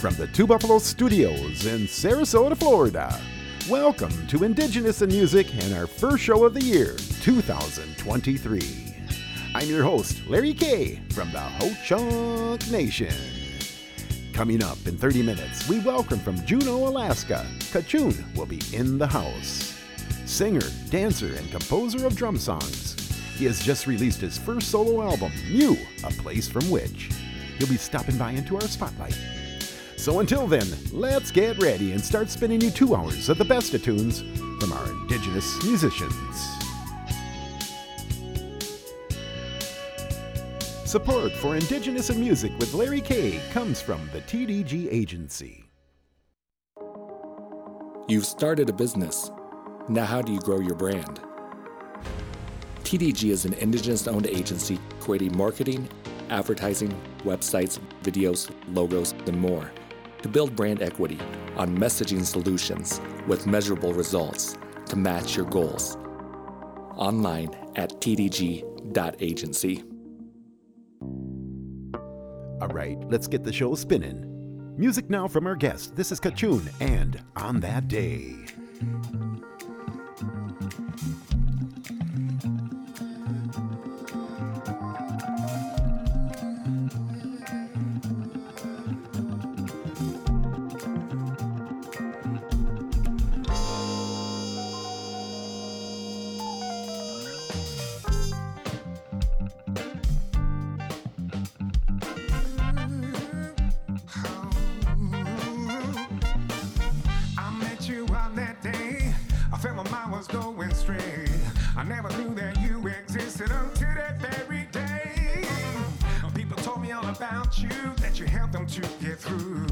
From the Two Buffalo Studios in Sarasota, Florida, welcome to Indigenous in Music and our first show of the year, 2023. I'm your host, Larry Kay from the Ho Chunk Nation. Coming up in 30 minutes, we welcome from Juneau, Alaska, Kachun will be in the house. Singer, dancer, and composer of drum songs. He has just released his first solo album, Mew, A Place from Which. He'll be stopping by into our spotlight. So until then, let's get ready and start spinning you two hours of the best of tunes from our Indigenous musicians. Support for Indigenous in Music with Larry Kay comes from the TDG Agency. You've started a business. Now, how do you grow your brand? TDG is an Indigenous owned agency creating marketing, advertising, websites, videos, logos, and more to build brand equity on messaging solutions with measurable results to match your goals. Online at tdg.agency. All right, let's get the show spinning. Music now from our guest. This is Kachun and On That Day. About you, that you helped them to get through.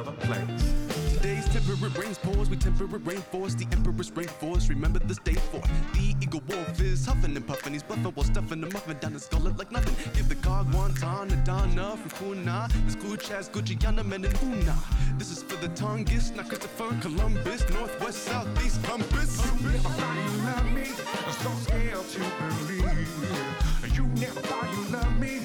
Another place? Today's temperate rains pours, we temperate rainforest, the emperor's rainforest. Remember this day for the eagle wolf is huffing and puffing. He's bluffing while stuffing the muffin down his gullet like nothing. Give the cog wonton, Adana, Fukuna, his Kuchas, Gujiana, men and Una. This is for the Tongass, not Christopher Columbus, northwest, southeast compass. You never thought you loved me. I'm so scared to believe. You never thought you loved me.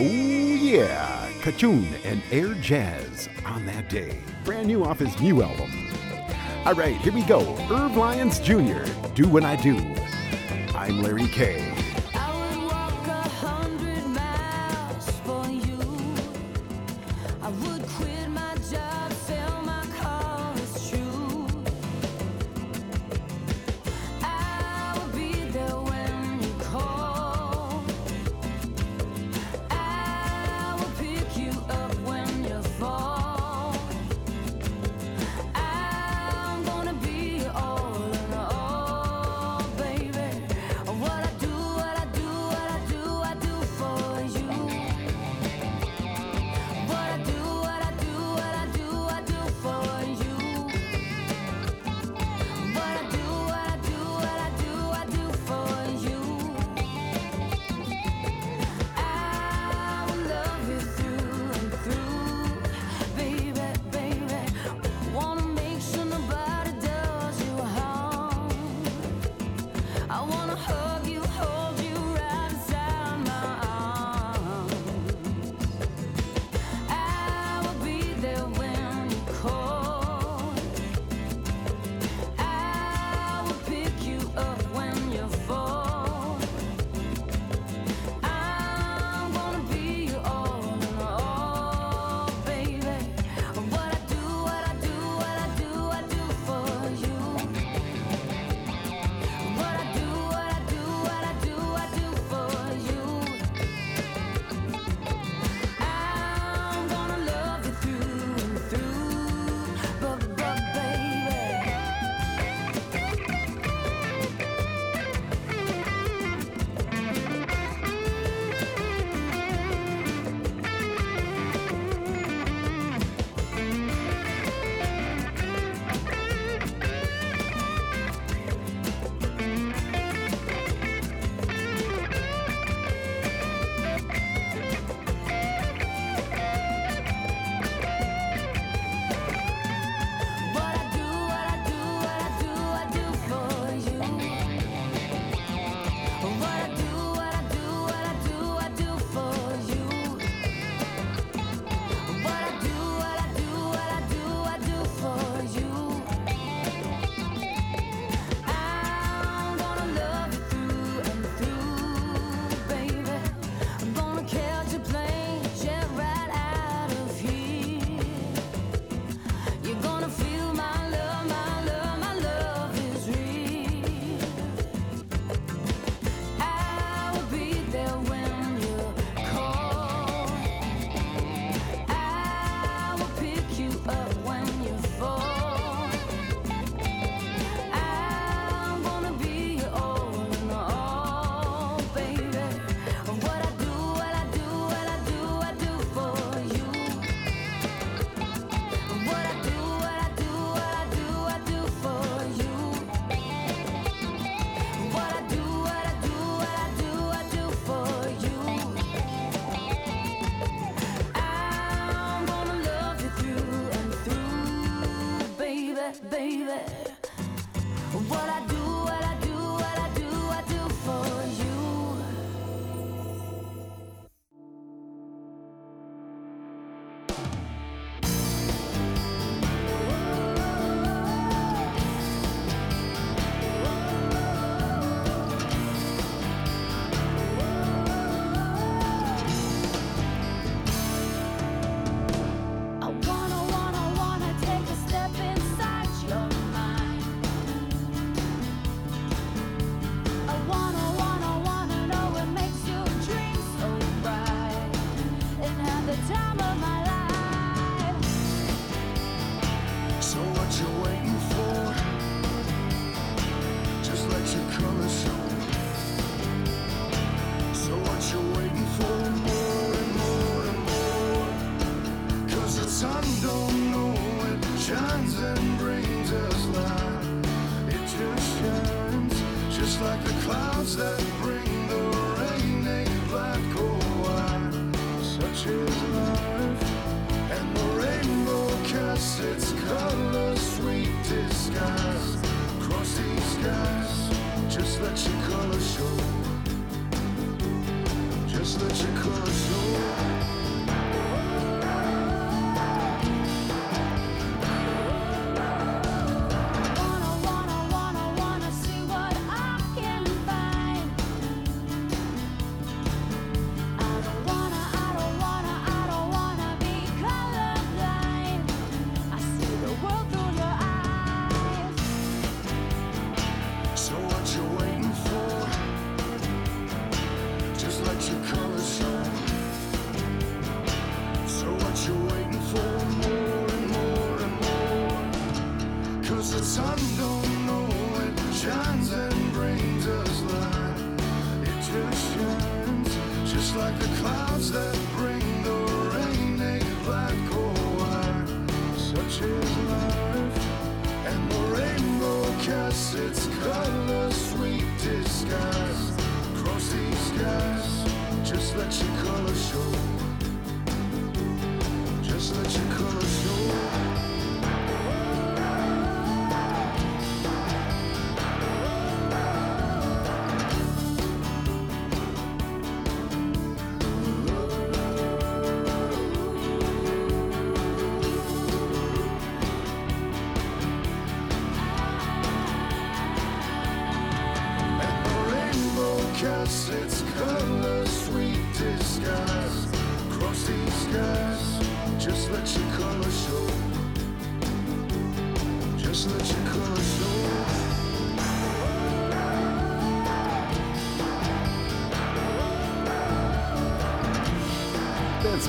Oh yeah, Kachun and Air Jazz on that day. Brand new off his new album. All right, here we go. Irv Lyons Jr. Do What I Do. I'm Larry Kay.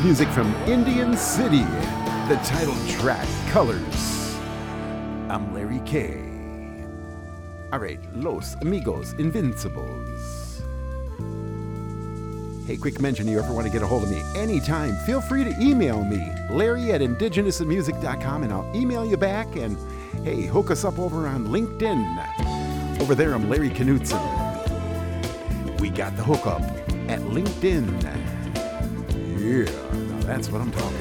Music from Indian City, the title track, Colors. I'm Larry K. All right, Los Amigos Invincibles. Hey, quick mention you ever want to get a hold of me anytime, feel free to email me, Larry at IndigenousMusic.com, and I'll email you back. And hey, hook us up over on LinkedIn. Over there, I'm Larry Knutson. We got the hookup at LinkedIn. Yeah. That's what I'm talking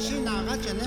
是哪个捡呢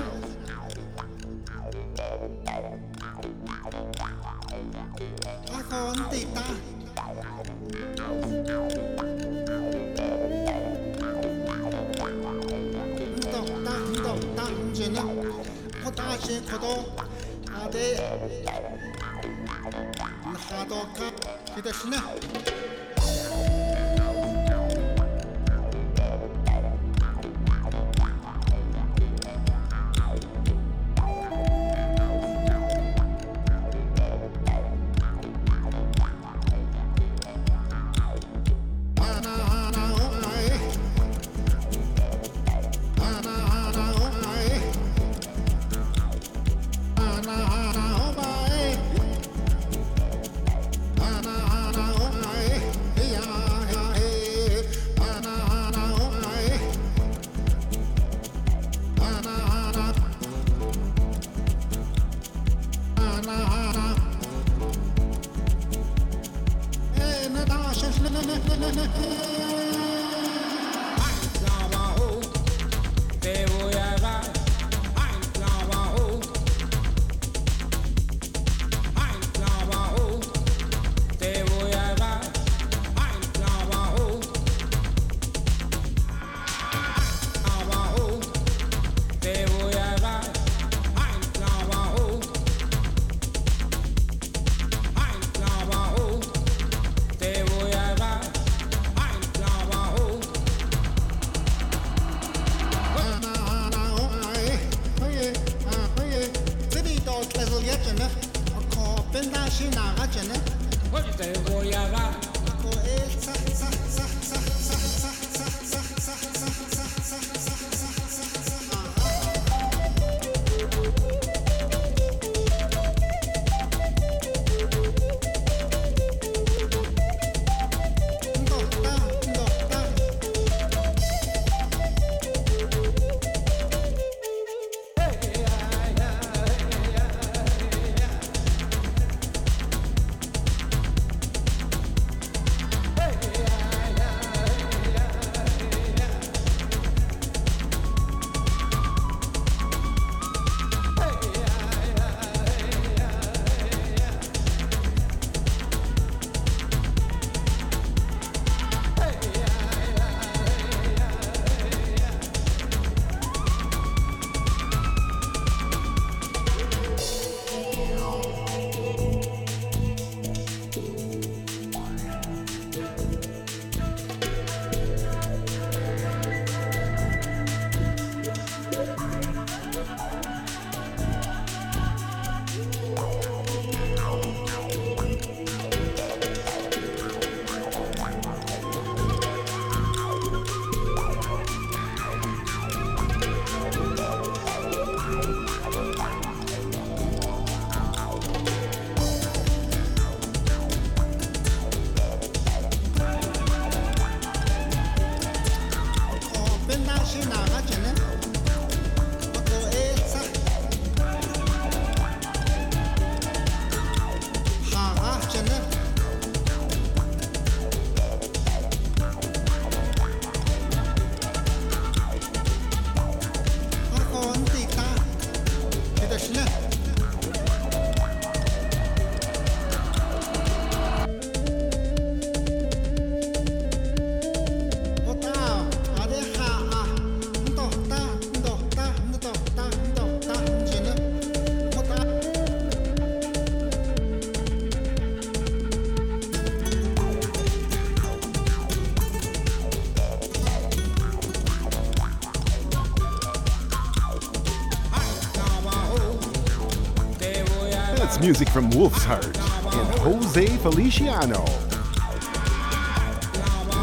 music from Wolf's Heart and Jose Feliciano.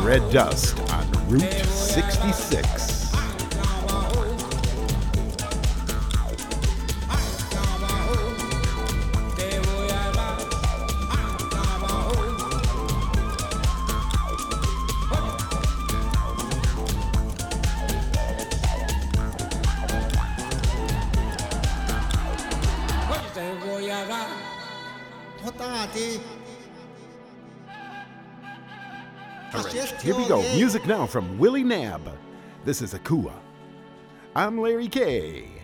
Red Dust on Route 66. Music now from Willie Nab. This is Akua. I'm Larry Kay.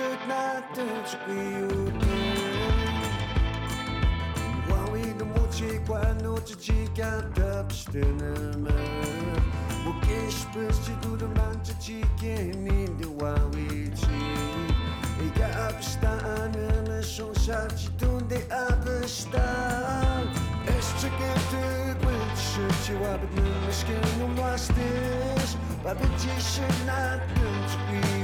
Przyszedł na ten szklił Mały do mocy quando ci não canta psztynemy Bo kiedyś pyszczy tu do manczy ci kieni do ławi ci I ja abstany myszą szarci tundy abstan Jeszcze kiedy być się łabnym myszkiem no masz też Baby dzisiaj na tym szklił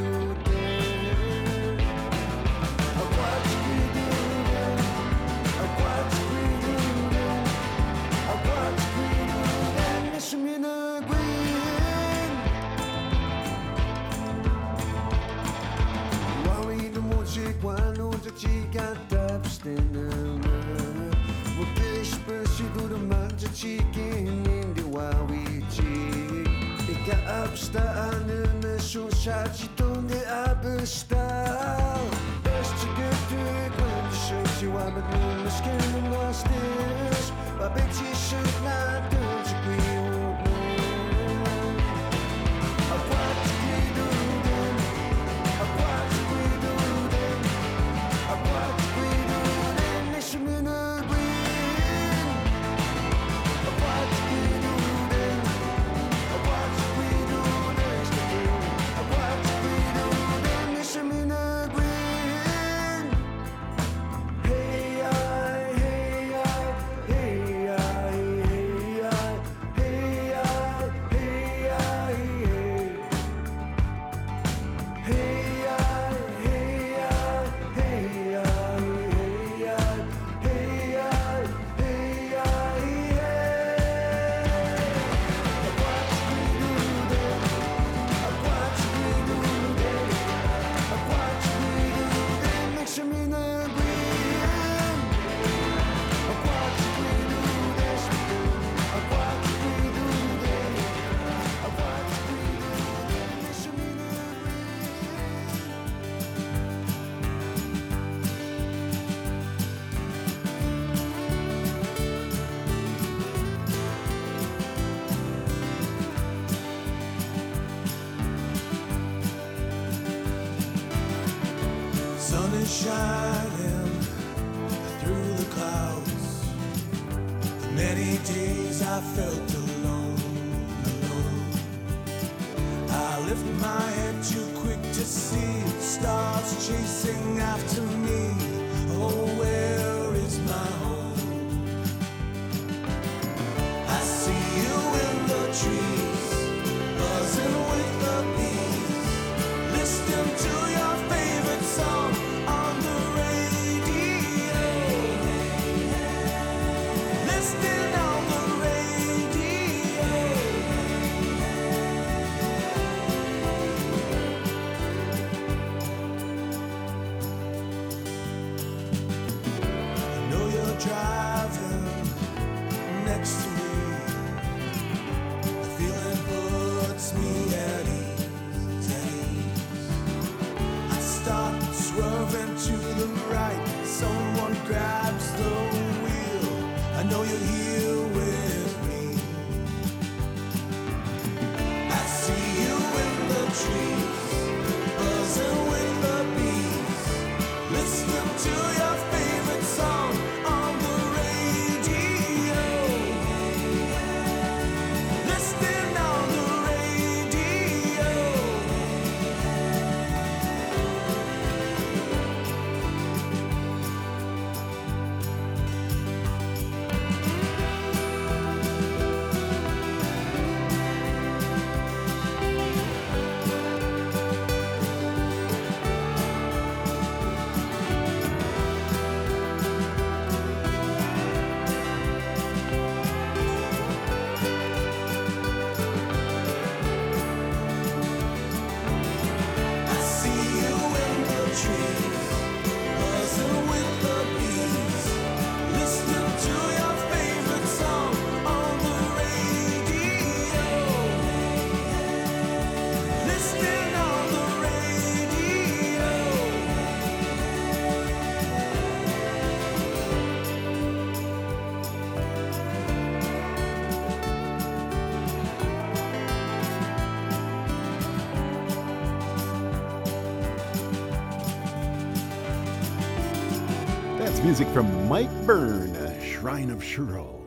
music from Mike Byrne, Shrine of Shuro.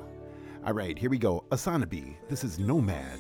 All right, here we go. Asanabi, this is Nomad.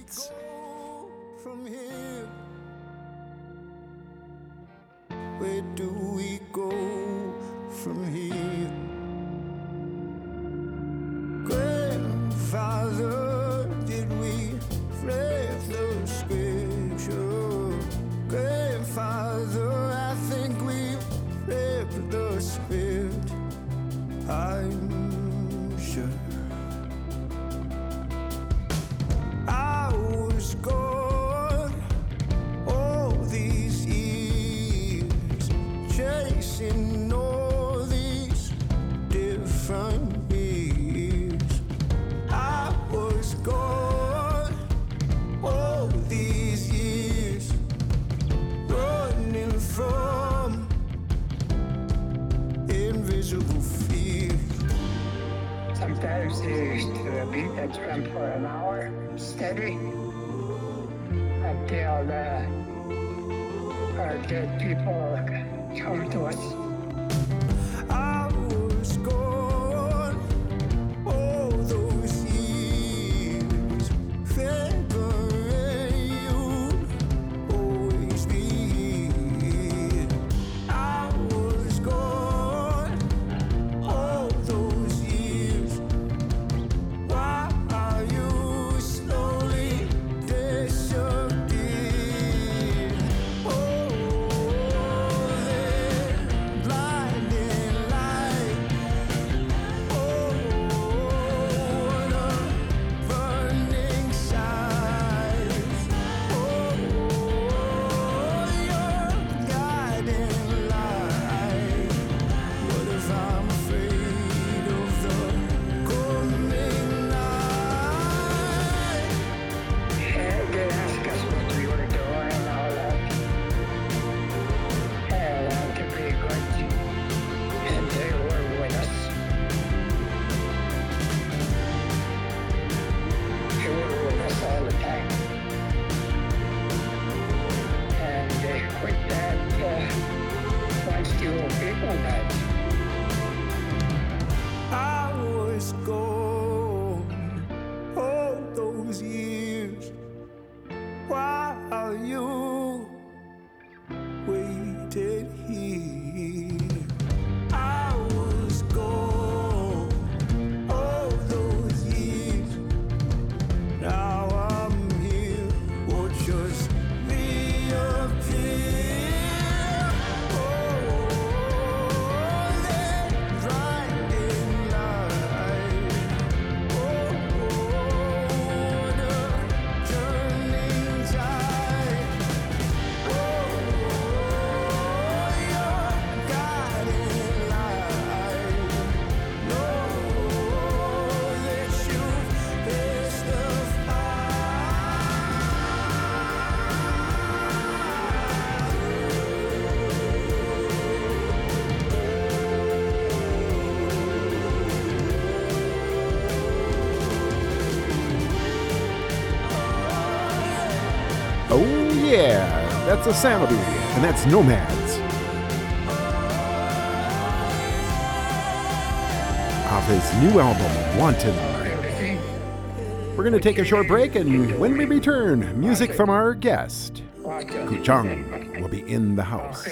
That's a Samadhi, and that's Nomads. Off his new album, "Wanted." We're going to take a short break, and when we return, music from our guest, Kuchang, will be in the house.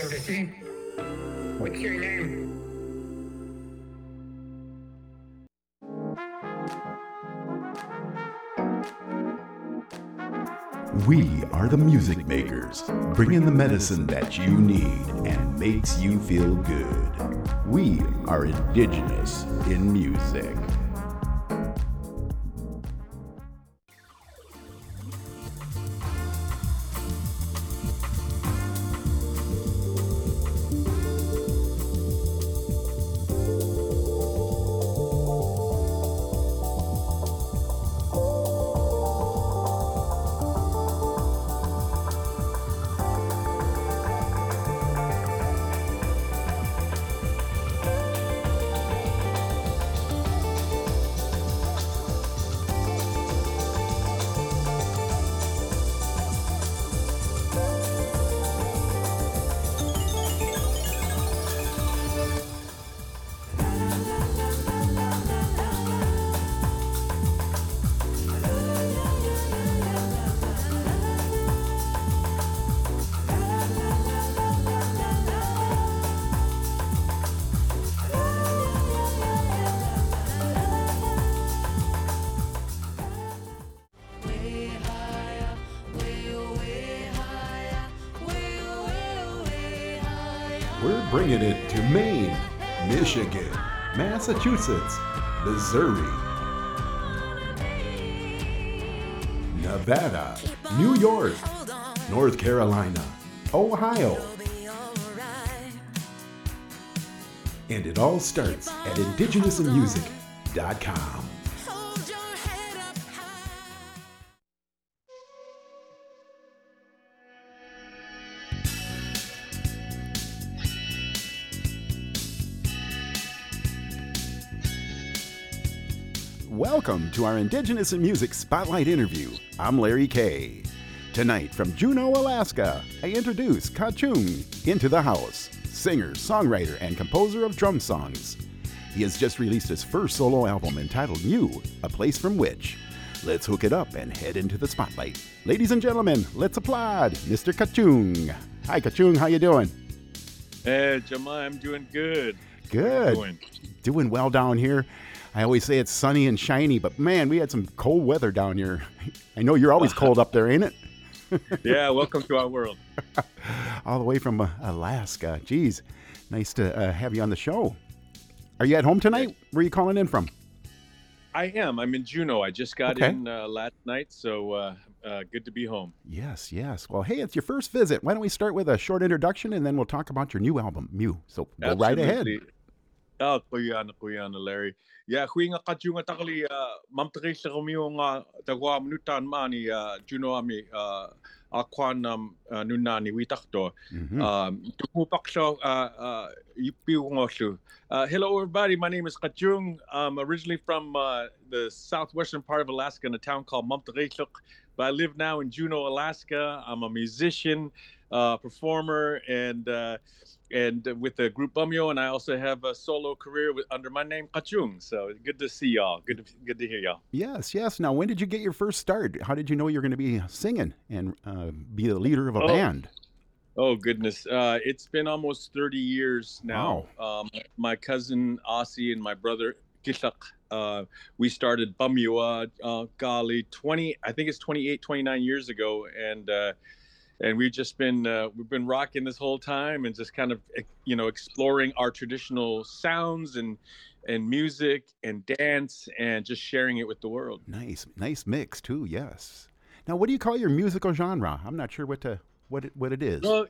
What's your name? We are the music makers, bringing the medicine that you need and makes you feel good. We are indigenous in music. At indigenousinmusic.com. Welcome to our Indigenous in Music Spotlight interview. I'm Larry Kay. Tonight from Juneau, Alaska, I introduce Qacung into the house, singer, songwriter, and composer of drum songs. He has just released his first solo album entitled New, A Place From Which. Let's hook it up and head into the spotlight. Ladies and gentlemen, let's applaud Mr. Qacung. Hi Qacung, how you doing? Hey, Jamal, I'm doing good. Good. Doing. Doing well down here. I always say it's sunny and shiny, but man, we had some cold weather down here. I know you're always cold up there, ain't it? Yeah, welcome to our world. All the way from uh, Alaska. Geez, nice to uh, have you on the show. Are you at home tonight? Where are you calling in from? I am. I'm in Juneau. I just got Okay. in uh, last night, so uh, uh, good to be home. Yes, yes. Well, hey, it's your first visit. Why don't we start with a short introduction and then we'll talk about your new album, Miu. So go right ahead. Absolutely. Oh, kuya na kuya Larry. Yeah, hui nga kadyo nga takali uh, mamtakay sa kumiyo nga tagwa minutan ma uh, Juno ami uh, akwan nuna ni witakto. Tumupak ipiw nga siya. Hello everybody, my name is Qacung. I'm originally from uh, the southwestern part of Alaska in a town called Mamtarekluk, but I live now in Juneau, Alaska. I'm a musician, uh, performer, and uh, and with the group Pamyua, and I also have a solo career with, under my name Qacung. So good to see y'all. Good to, good to hear y'all. Yes, yes. Now, when did you get your first start? How did you know you were going to be singing and uh, be the leader of a Oh. band? Oh goodness, uh, it's been almost 30 years now. Um, my cousin Aussie and my brother Kishak, uh, we started Pamyua, uh, golly, 20, I think it's 28, 29 years ago, and uh, and we've just been uh, we've been rocking this whole time and just kind of eh, you know exploring our traditional sounds and and music and dance and just sharing it with the world. Nice, nice mix too. Yes. Now, what do you call your musical genre? I'm not sure what to what it, what it is. Well,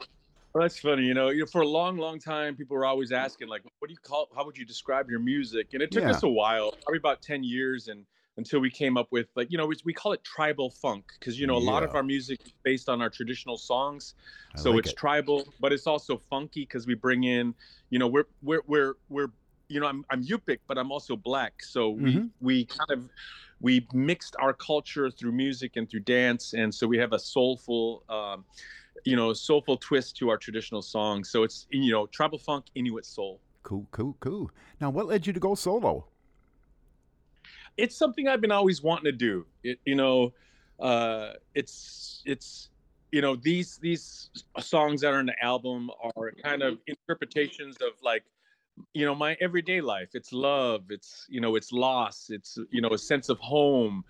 well, that's funny. You know, you know, for a long, long time, people were always asking, like, what do you call? How would you describe your music? And it took Yeah. us a while, probably about ten years, and until we came up with, like, you know, we, we call it tribal funk because you know a lot of our music is based on our traditional songs, I so like it's it. tribal, but it's also funky because we bring in, you know, we're we're we're we're you know, I'm I'm Yupik, but I'm also black, so we Mhm. we kind of we mixed our culture through music and through dance, and so we have a soulful. Um, you know, soulful twist to our traditional songs. So it's you know, tribal funk, Inuit soul. Cool, cool, cool. Now, what led you to go solo? It's something I've been always wanting to do. It, you know, uh, it's it's you know these these songs that are in the album are kind of interpretations of like you know my everyday life. It's love. It's you know it's loss. It's you know a sense of home.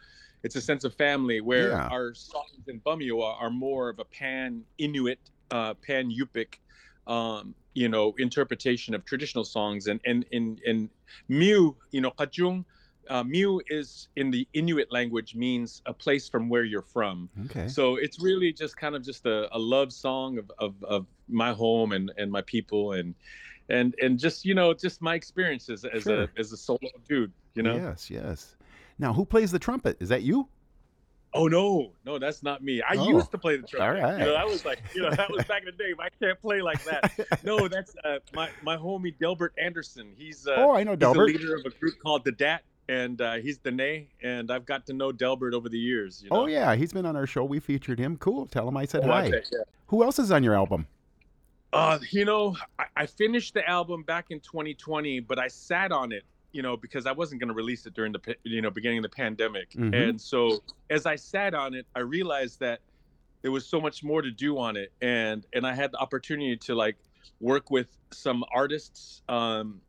It's a sense of family. Where Yeah. our songs in Pamyua are, are more of a pan Inuit, uh, pan Yupik, um, you know, interpretation of traditional songs. And and in in Miu, you know, Qacung, uh, Miu is in the Inuit language means a place from where you're from. Okay. So it's really just kind of just a, a love song of, of, of my home and, and my people and and and just you know just my experiences as Sure. a as a solo dude. You know. Yes, yes. Now, who plays the trumpet? Is that you? Oh no, no, that's not me. I Oh, used to play the trumpet. all You know, that was like, you know, that was back in the day. but I can't play like that. No, that's uh, my my homie Delbert Anderson. He's uh, Oh, I know Delbert. the leader of a group called the Dat, and uh, he's Diné. And I've got to know Delbert over the years. You know? Oh yeah, he's been on our show. We featured him. Cool. Tell him I said Oh, hi. yeah. Who else is on your album? Uh, you know, I, I finished the album back in 2020, but I sat on it, you know, because I wasn't going to release it during the, you know, beginning of the pandemic. Mhm. And so as I sat on it, I realized that there was so much more to do on it, and and I had the opportunity to like work with some artists, um,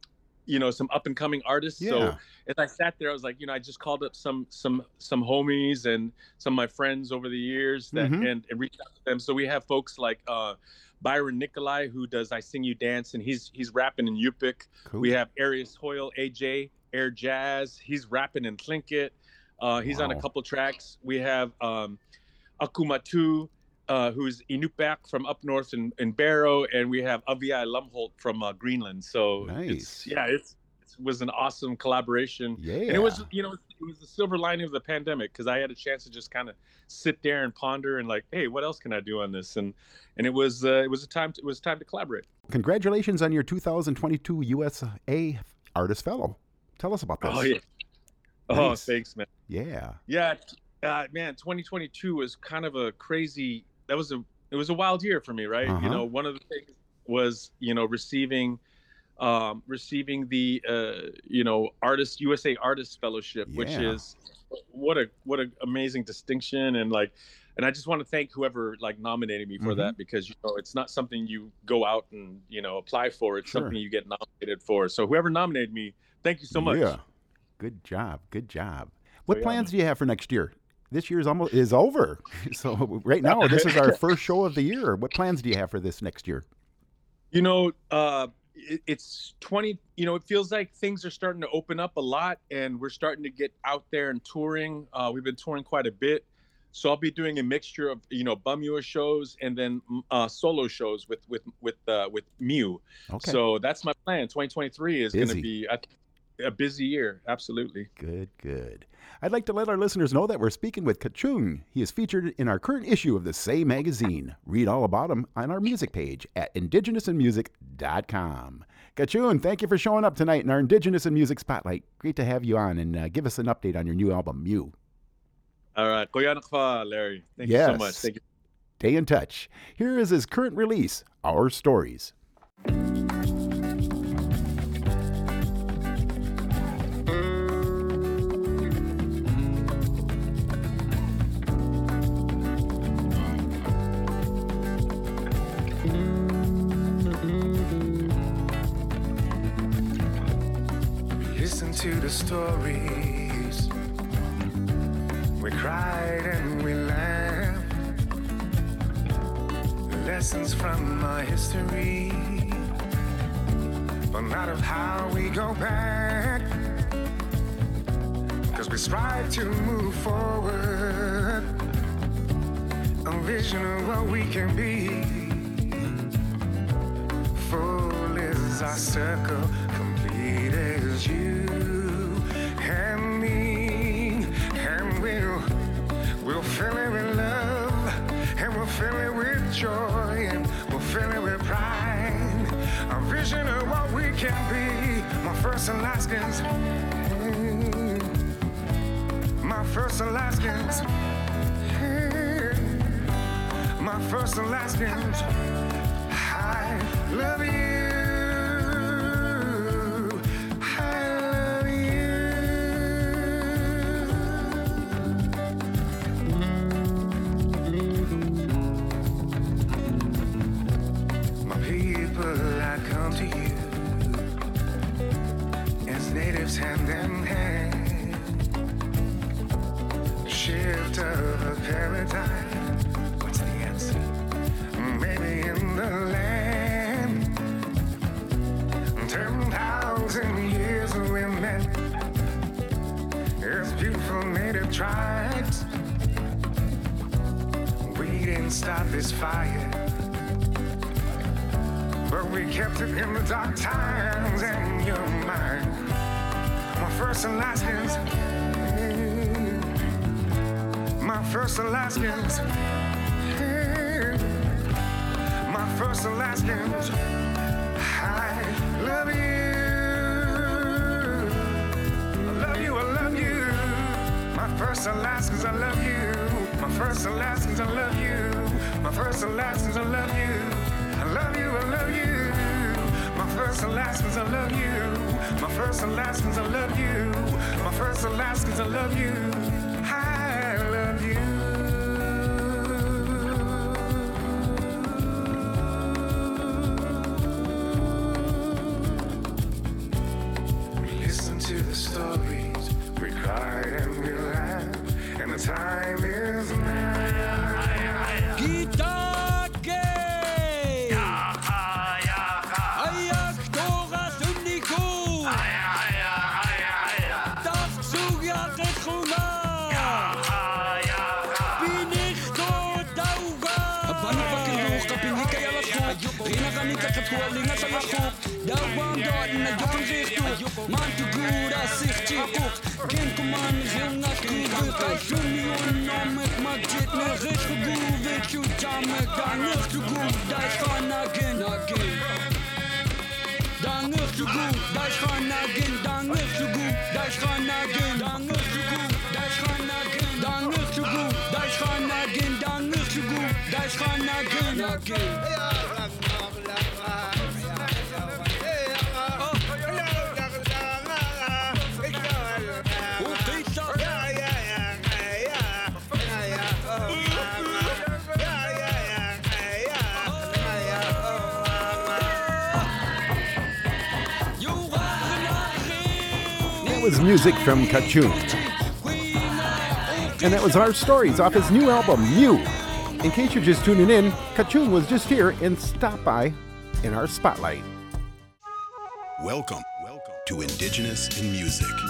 you know, some up and coming artists. So as I sat there, I was like, you know, I just called up some some some homies and some of my friends over the years that Mhm. and, and reached out to them. So we have folks like uh, Byron Nicholai, who does "I Sing You Dance," and he's he's rapping in Yupik. Cool. We have Arius Hoyle, AJ, Air Jazz. He's rapping in Tlingit. Uh, he's on a couple tracks. We have um, Akumatu, uh, who's Inupiaq from up north in, in Barrow, and we have Aviaja Lumholt from uh, Greenland. So Nice. it's yeah, it's it was an awesome collaboration. Yeah. And it was, you know, it was the silver lining of the pandemic because I had a chance to just kind of sit there and ponder and like, hey, what else can I do on this? And and it was uh, it was a time to, it was time to collaborate. Congratulations on your 2022 USA Artist Fellow. Tell us about this. Oh yeah. Oh, thanks, man. Yeah. Yeah, uh, man. 2022 was kind of a crazy. That was a it was a wild year for me, right? Uh-huh. You know, one of the things was you know receiving um receiving the uh you know artist usa artist fellowship which is what a what an amazing distinction and like and i just want to thank whoever like nominated me for Mhm. that because you know it's not something you go out and you know apply for it's Sure. something you get nominated for so whoever nominated me thank you so much Yeah. Good job. Good job. What yeah, plans do you have for next year? This year's almost is over. So right now, this is our first show of the year. What plans do you have for this next year? You know, uh, it, it's 20, you know, it feels like things are starting to open up a lot and we're starting to get out there and touring. Uh, we've been touring quite a bit. So I'll be doing a mixture of, you know, Pamyua shows and then mm, uh, solo shows with, with, with, uh, with Miu. Okay. So that's my plan. 2023 is going to be a, a busy year. Absolutely. Good, good. I'd like to let our listeners know that we're speaking with Qacung. He is featured in our current issue of the Say magazine. Read all about him on our music page at indigenousinmusic.com. Qacung, thank you for showing up tonight in our Indigenous and Music Spotlight. Great to have you on and uh, give us an update on your new album, Miu. All right. Larry. Thank you so much. Thank you. Stay in touch. Here is his current release, Our Stories. The stories. We cried and we laughed. Lessons from our history, but not of how we go back. Cause we strive to move forward. A vision of what we can be. Full is our circle, complete as you we'll fill it with love, and we'll fill it with joy, and we'll fill it with pride. A vision of what we can be. My first Alaskans. My first Alaskans. My first Alaskans. I love you. My first Alaskans, I love you. My first and last Alaskans, I love you. I love you, I love you. My first and last Alaskans, I love you. My first Alaskans, I love you. My first Alaskans, I love you. Dan lucht du gut Dach kann na gin gin Dan lucht du gut Dach kann na gin Dan lucht du gut Dach kann na gin Dan lucht du gut Dach kann na gin Dan lucht du gut Dach kann na gin Dan lucht du gut Dach kann na gin na gin. was music from Qacung. And that was our stories off his new album, Miu. In case you're just tuning in, Qacung was just here and stopped by in our spotlight. Welcome, welcome to Indigenous in Music.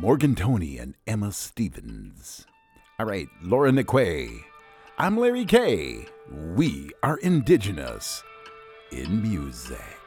Morgan Toney and Emma Stevens. All right, Laura Niquay. I'm Larry Kay. We are indigenous in music.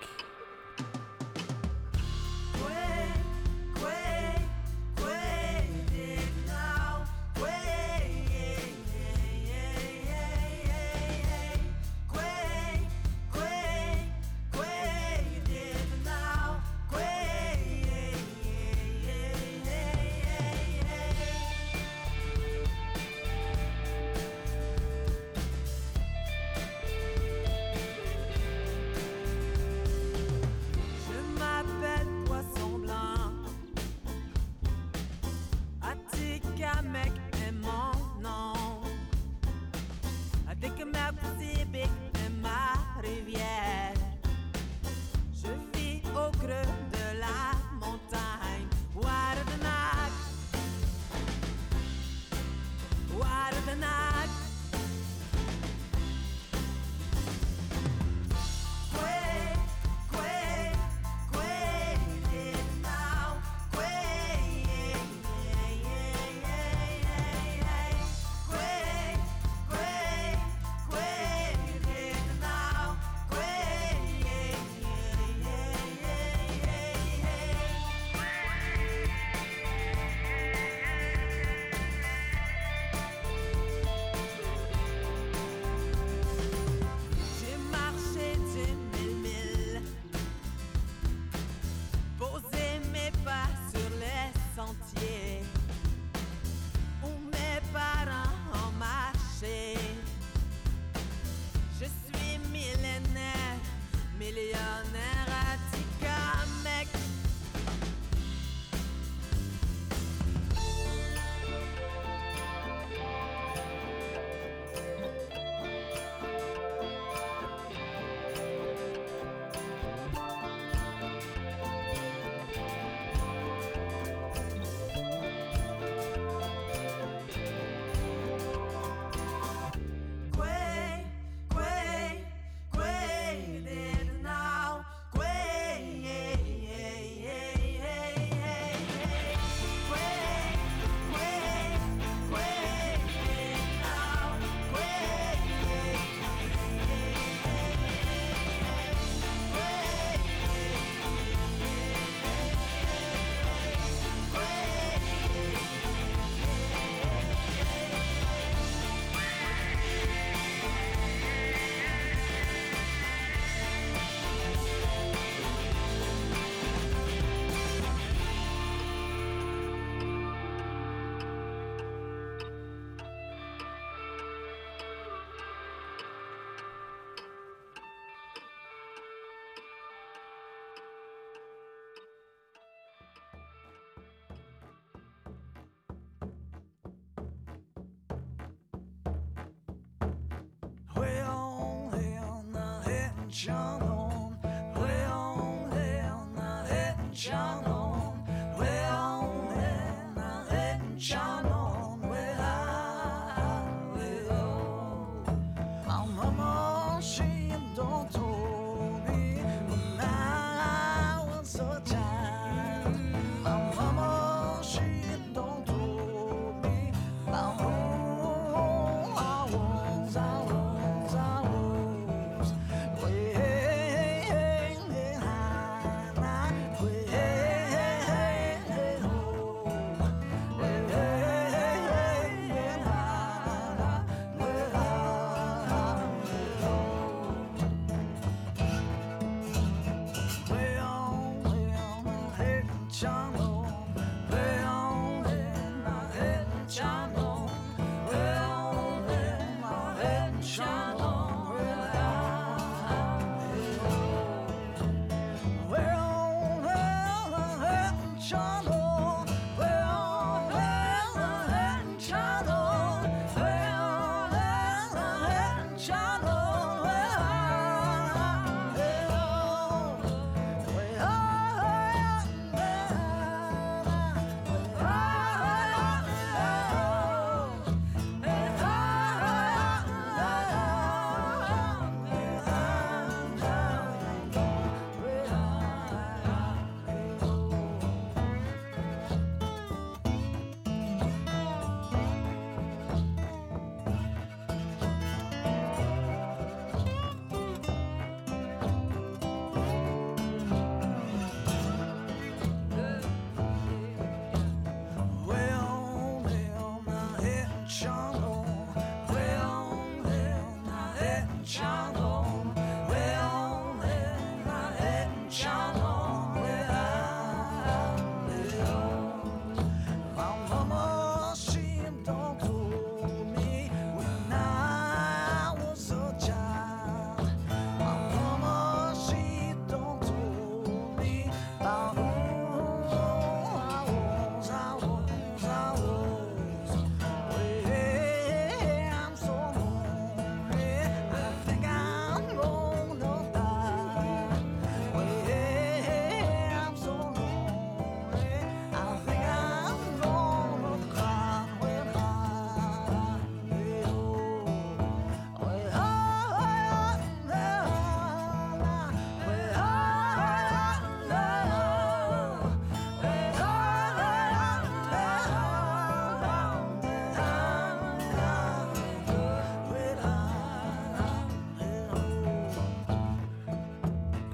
John on, play on, play on, not hitting John.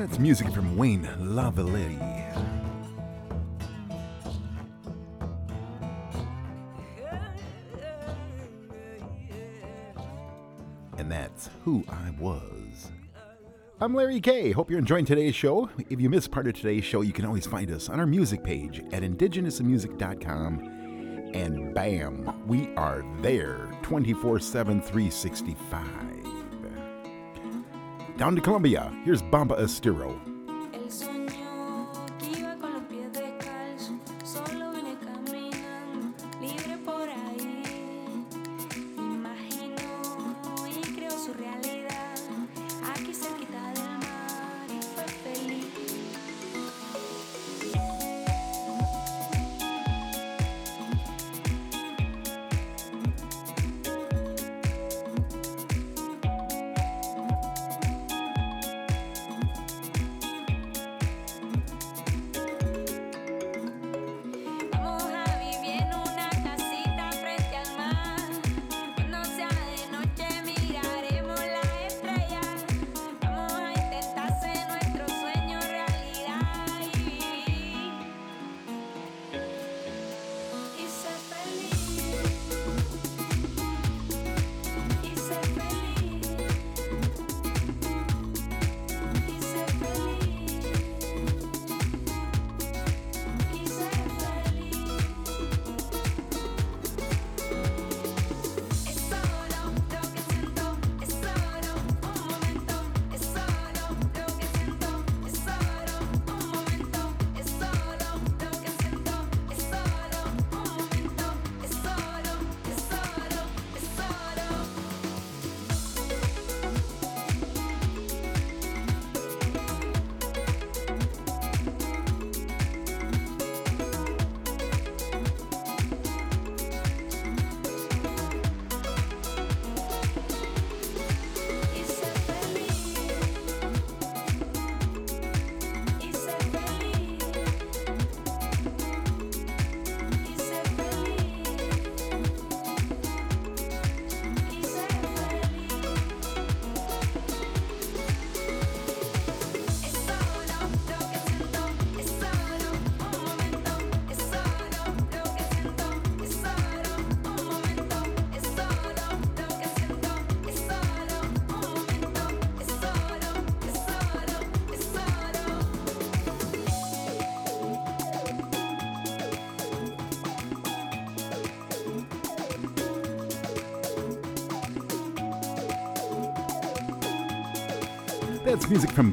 That's music from Wayne Lavallee. And that's who I was. I'm Larry Kay. Hope you're enjoying today's show. If you missed part of today's show, you can always find us on our music page at indigenousmusic.com. And bam, we are there 24 7, 365. Down to Colombia, here's Bomba Estéreo.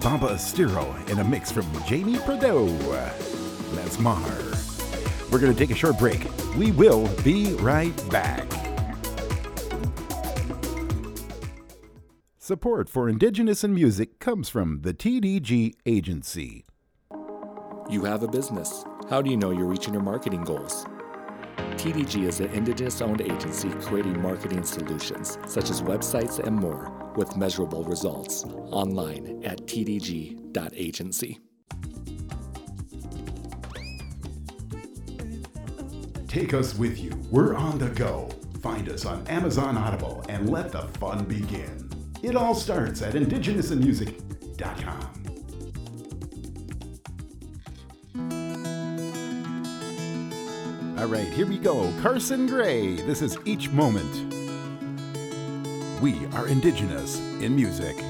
Bomba Estéreo and a mix from Jamie Prideaux. That's Mar. We're going to take a short break. We will be right back. Support for Indigenous in Music comes from the TDG Agency. You have a business. How do you know you're reaching your marketing goals? TDG is an Indigenous owned agency creating marketing solutions, such as websites and more, with measurable results. Online tdg.agency. Take us with you. We're on the go. Find us on Amazon Audible and let the fun begin. It all starts at indigenousinmusic.com. All right, here we go. Carson Gray. This is Each Moment. We are Indigenous in music.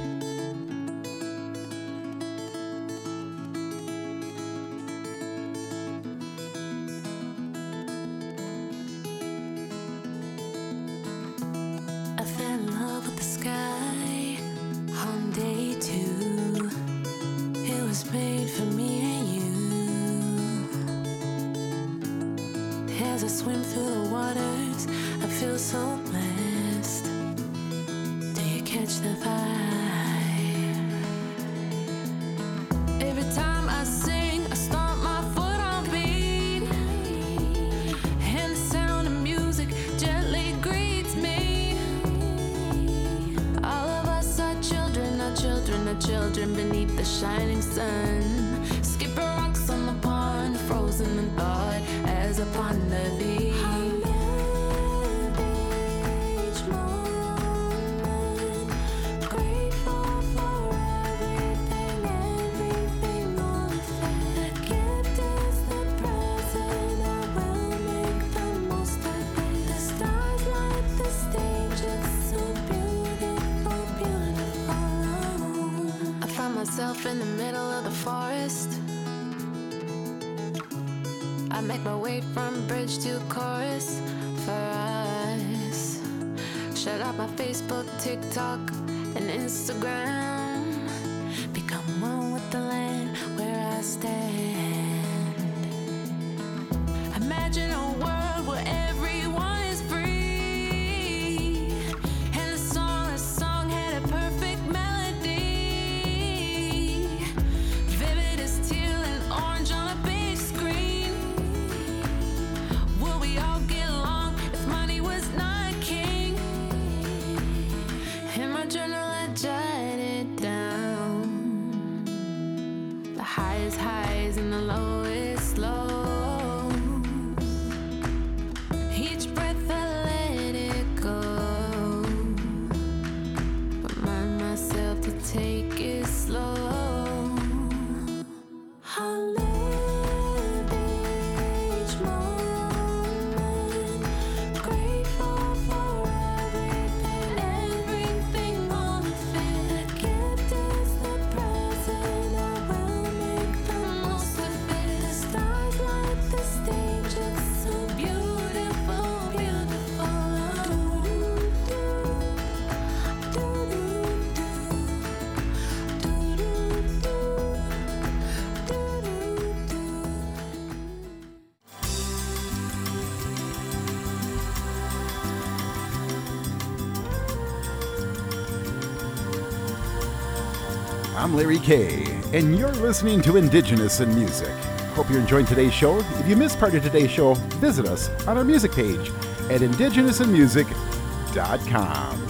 I'm Larry K, and you're listening to Indigenous in Music. Hope you're enjoying today's show. If you missed part of today's show, visit us on our music page at indigenousinmusic.com.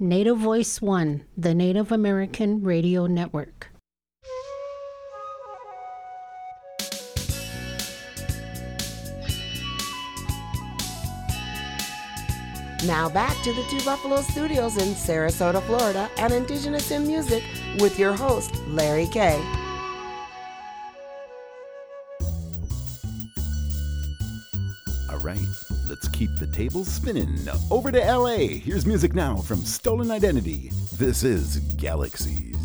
Native Voice One, the Native American Radio Network. Now back to the Two Buffalo Studios in Sarasota, Florida, and Indigenous in Music with your host, Larry K. All right, let's keep the tables spinning. Over to LA. Here's music now from Stolen Identity. This is Galaxies.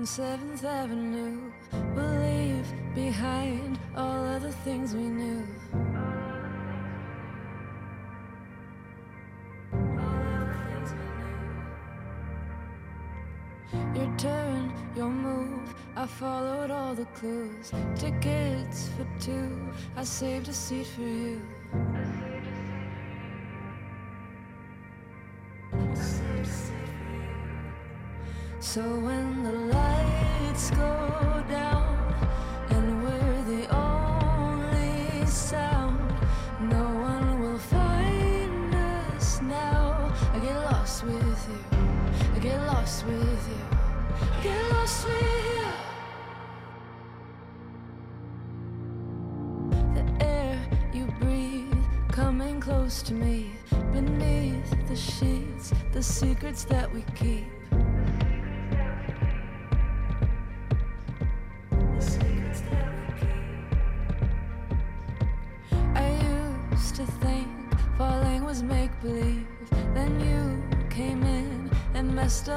on 7th Avenue. We'll leave behind all of the things we knew. Your turn, your move. I followed all the clues. Tickets for two. I saved a seat for you. So Let's go.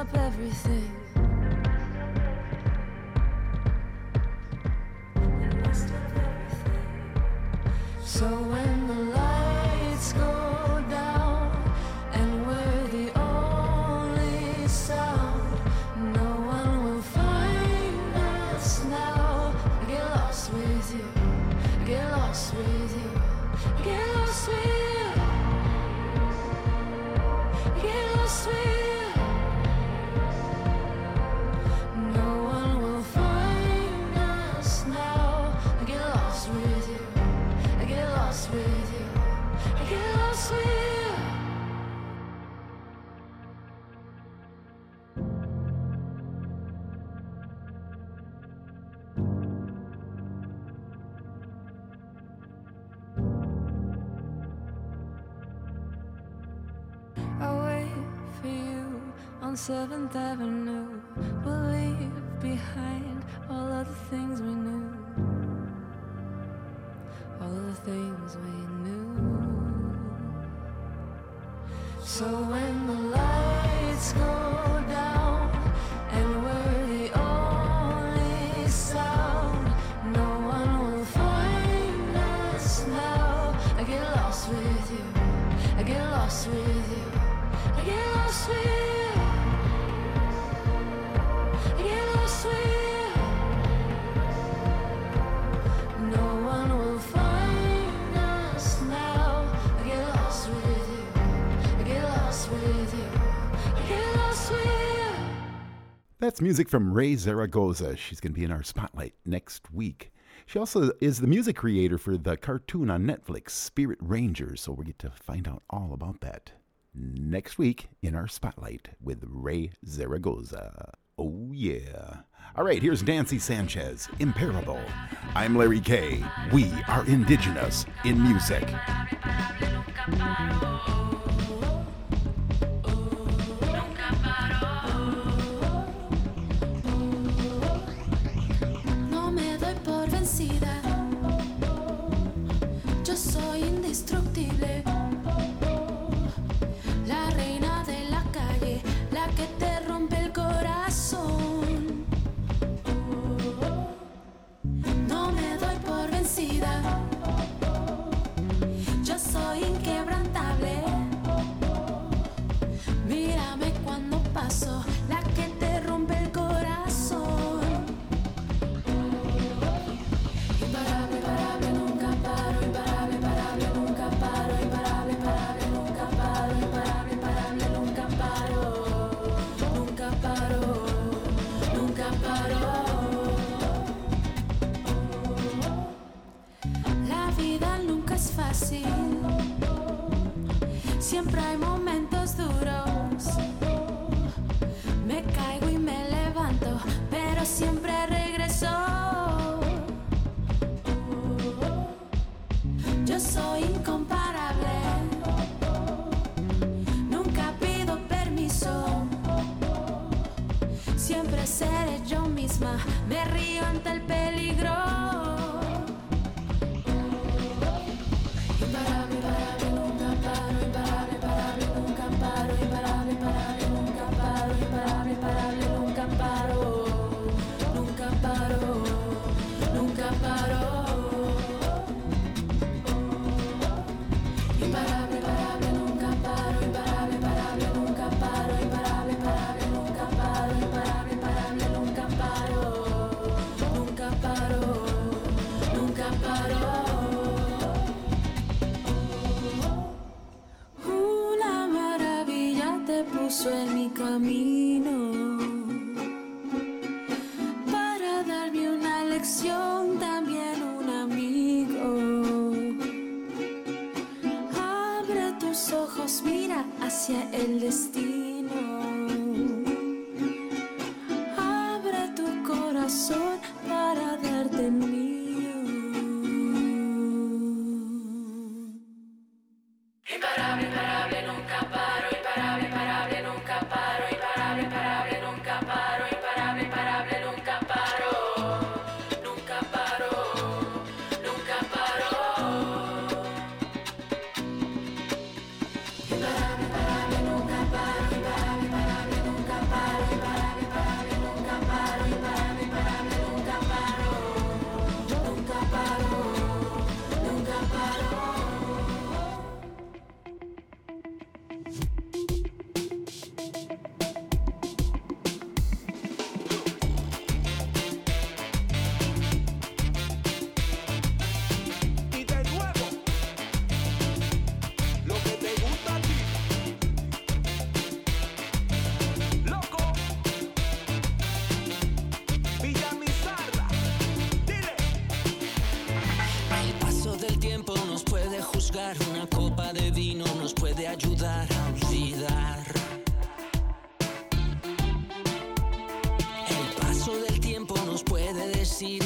up everything. Seven. That's music from Raye Zaragoza. She's going to be in our spotlight next week. She also is the music creator for the cartoon on Netflix, Spirit Rangers, so we get to find out all about that next week in our spotlight with Raye Zaragoza. Oh, yeah. All right, here's Nancy Sanchez, Imperable. I'm Larry K. We are indigenous in music.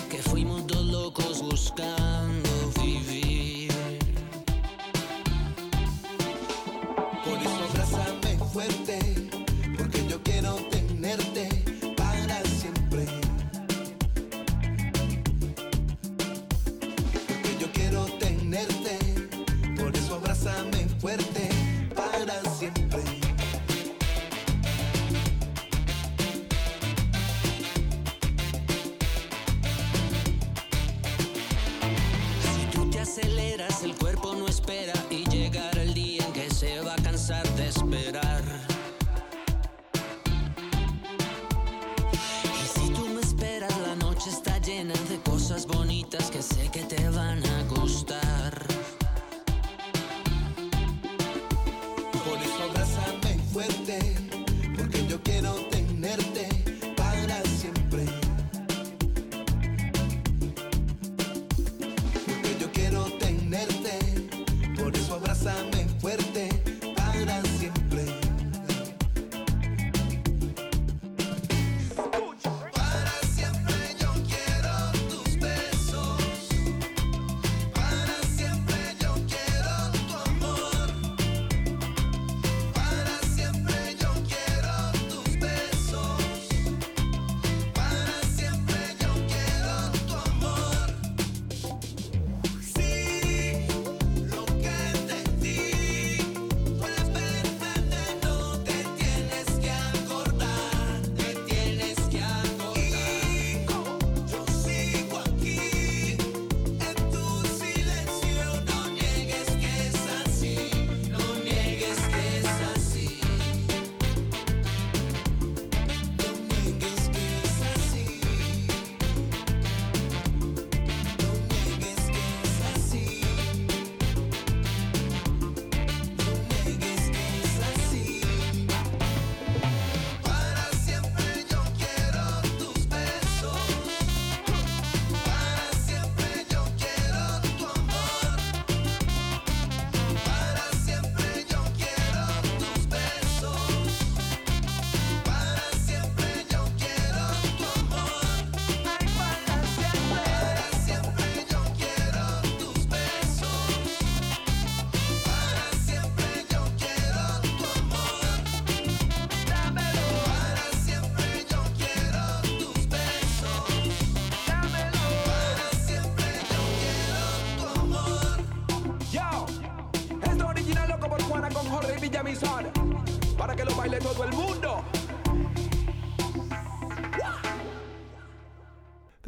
que fuimos dos locos buscando.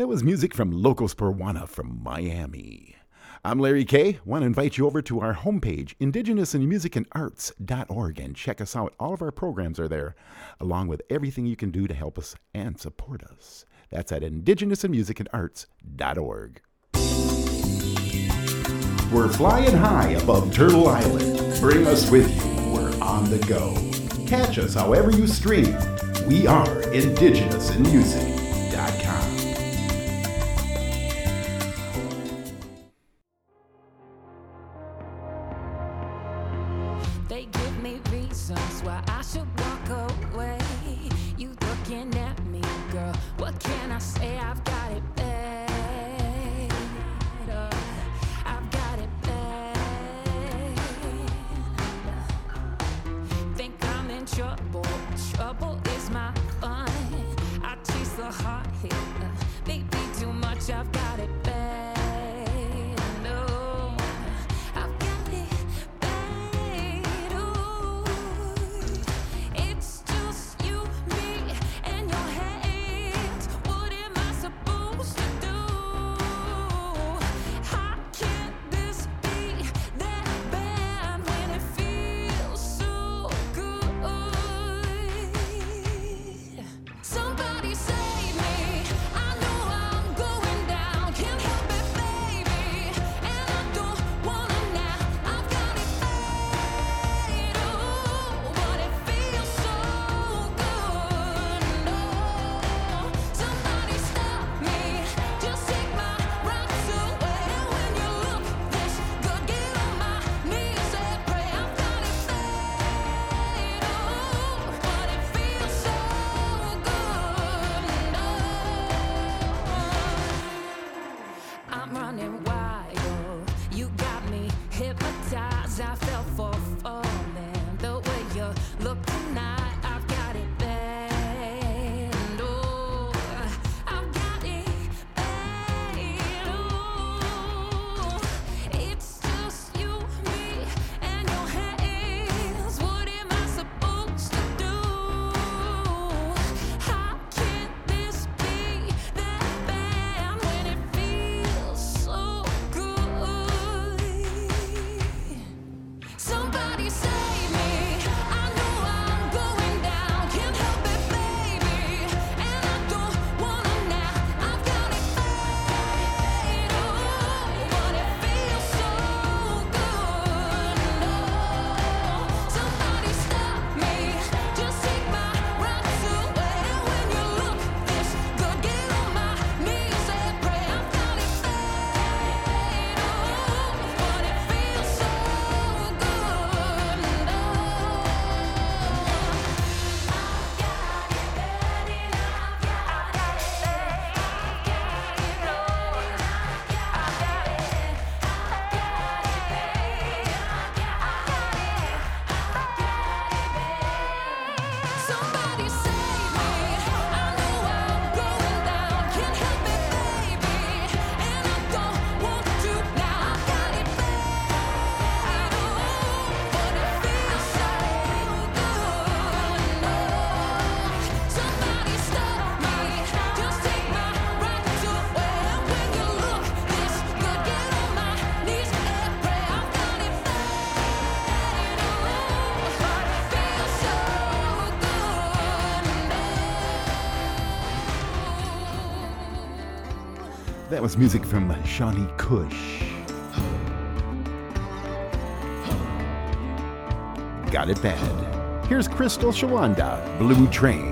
That was music from Locos Peruana from Miami. I'm Larry K. Want to invite you over to our homepage, indigenousandmusicandarts.org, and check us out. All of our programs are there, along with everything you can do to help us and support us. That's at indigenousandmusicandarts.org. We're flying high above Turtle Island. Bring us with you. We're on the go. Catch us however you stream. We are Indigenous in Music. reasons why I should walk away. You looking at me, girl. What can I say? I've got it bad. I've got it bad. Think I'm in trouble. Trouble is my fun. I chase the heart here. That was music from Shawnee Kish. Got it bad. Here's Crystal Shawanda, Blue Train.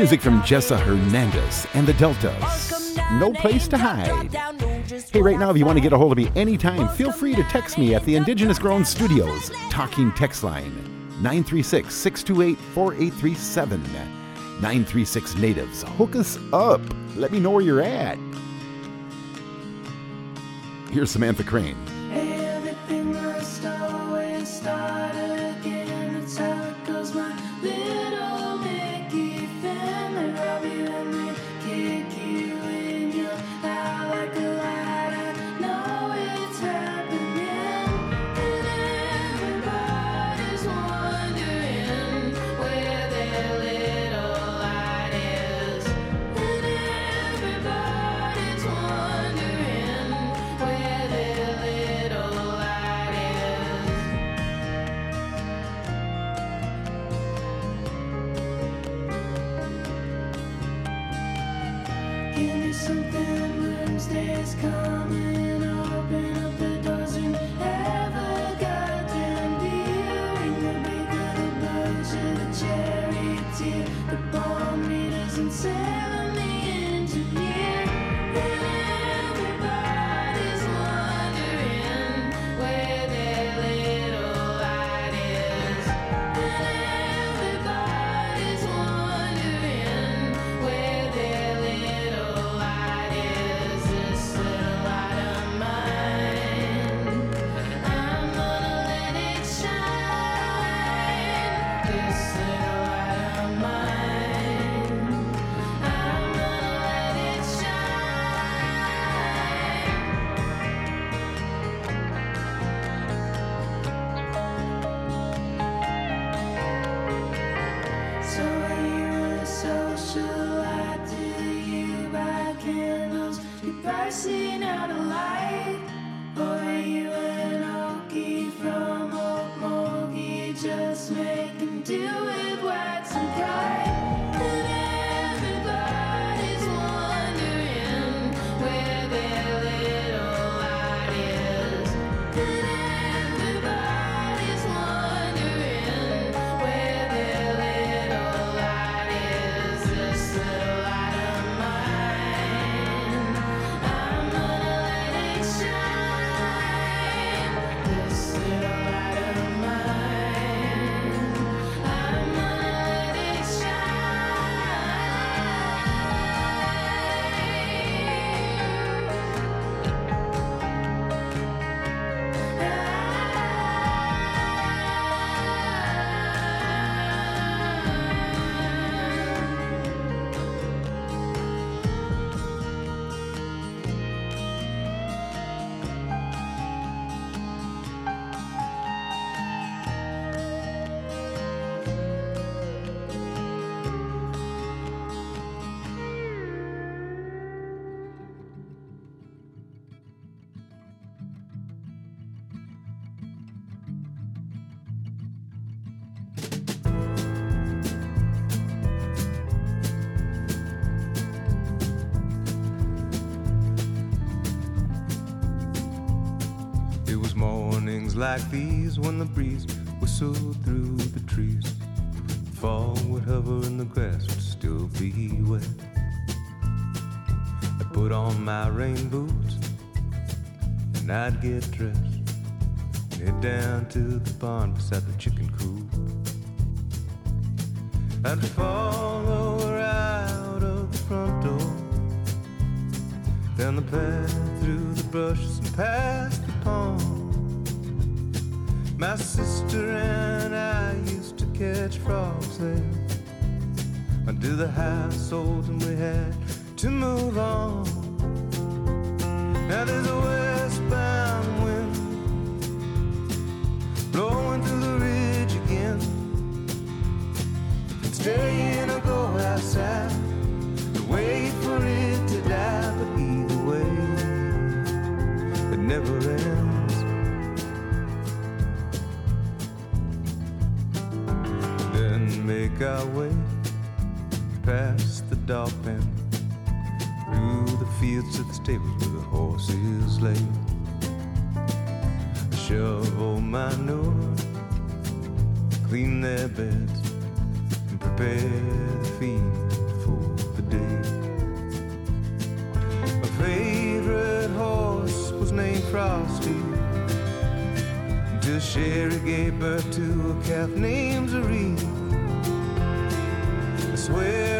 Music from Jessa Hernandez and the Deltas. No place to hide. Hey, right now, if you want to get a hold of me anytime, feel free to text me at the Indigenous Grown Studios talking text line 936 628 4837. 936 Natives. Hook us up. Let me know where you're at. Here's Samantha Crane. Like these when the breeze whistled through the trees. Fall would hover and the grass would still be wet. I'd put on my rain boots and I'd get dressed. and Head down to the barn beside the chicken coop. I'd follow her out of the front door, down the path through the brushes and past the household, and we had prepare the feed for the day. My favorite horse was named Frosty. Until Sherry gave birth to a calf named Zareen. I swear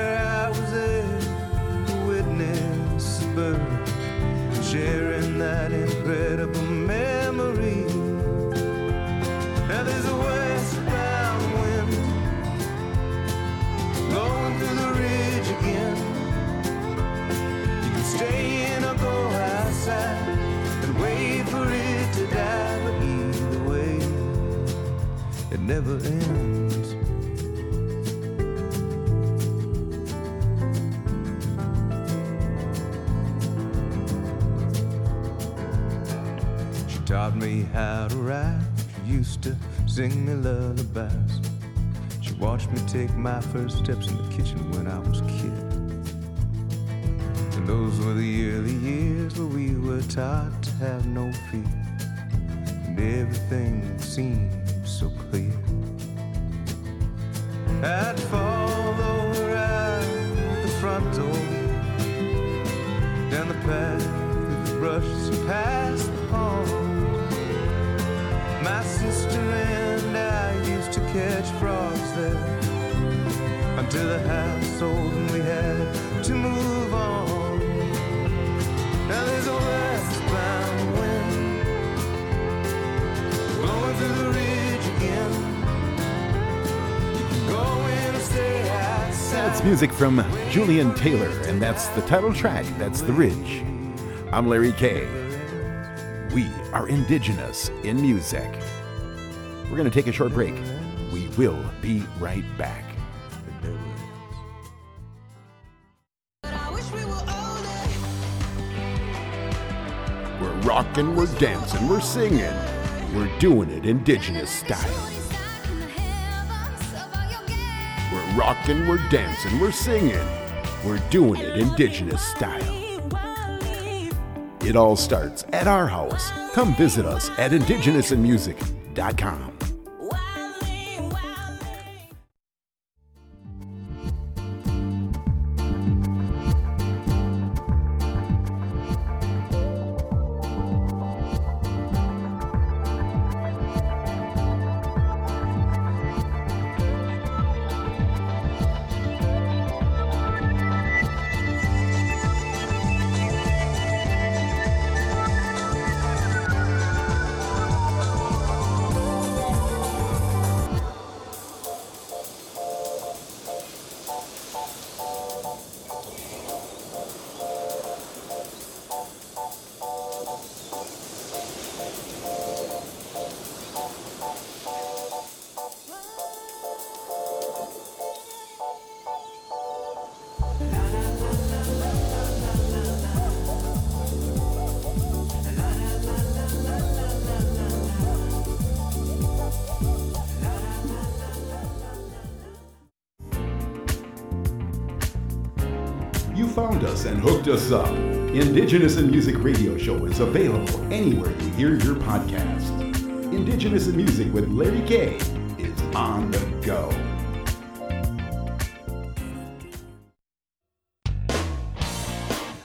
never ends. She taught me how to ride. She used to sing me lullabies. She watched me take my first steps in the kitchen when I was a kid. And those were the early years where we were taught to have no fear. And everything seemed That's music from Julian Taylor, and that's the title track. That's The Ridge. I'm Larry K. We are indigenous in music. We're going to take a short break. We will be right back. We're rocking, we're dancing, we're singing. We're doing it indigenous style. Rocking, we're dancing, we're singing. We're doing it indigenous style. It all starts at our house. Come visit us at indigenousinmusic.com. us up. Indigenous in Music radio show is available anywhere you hear your podcast. Indigenous in Music with Larry K is on the go.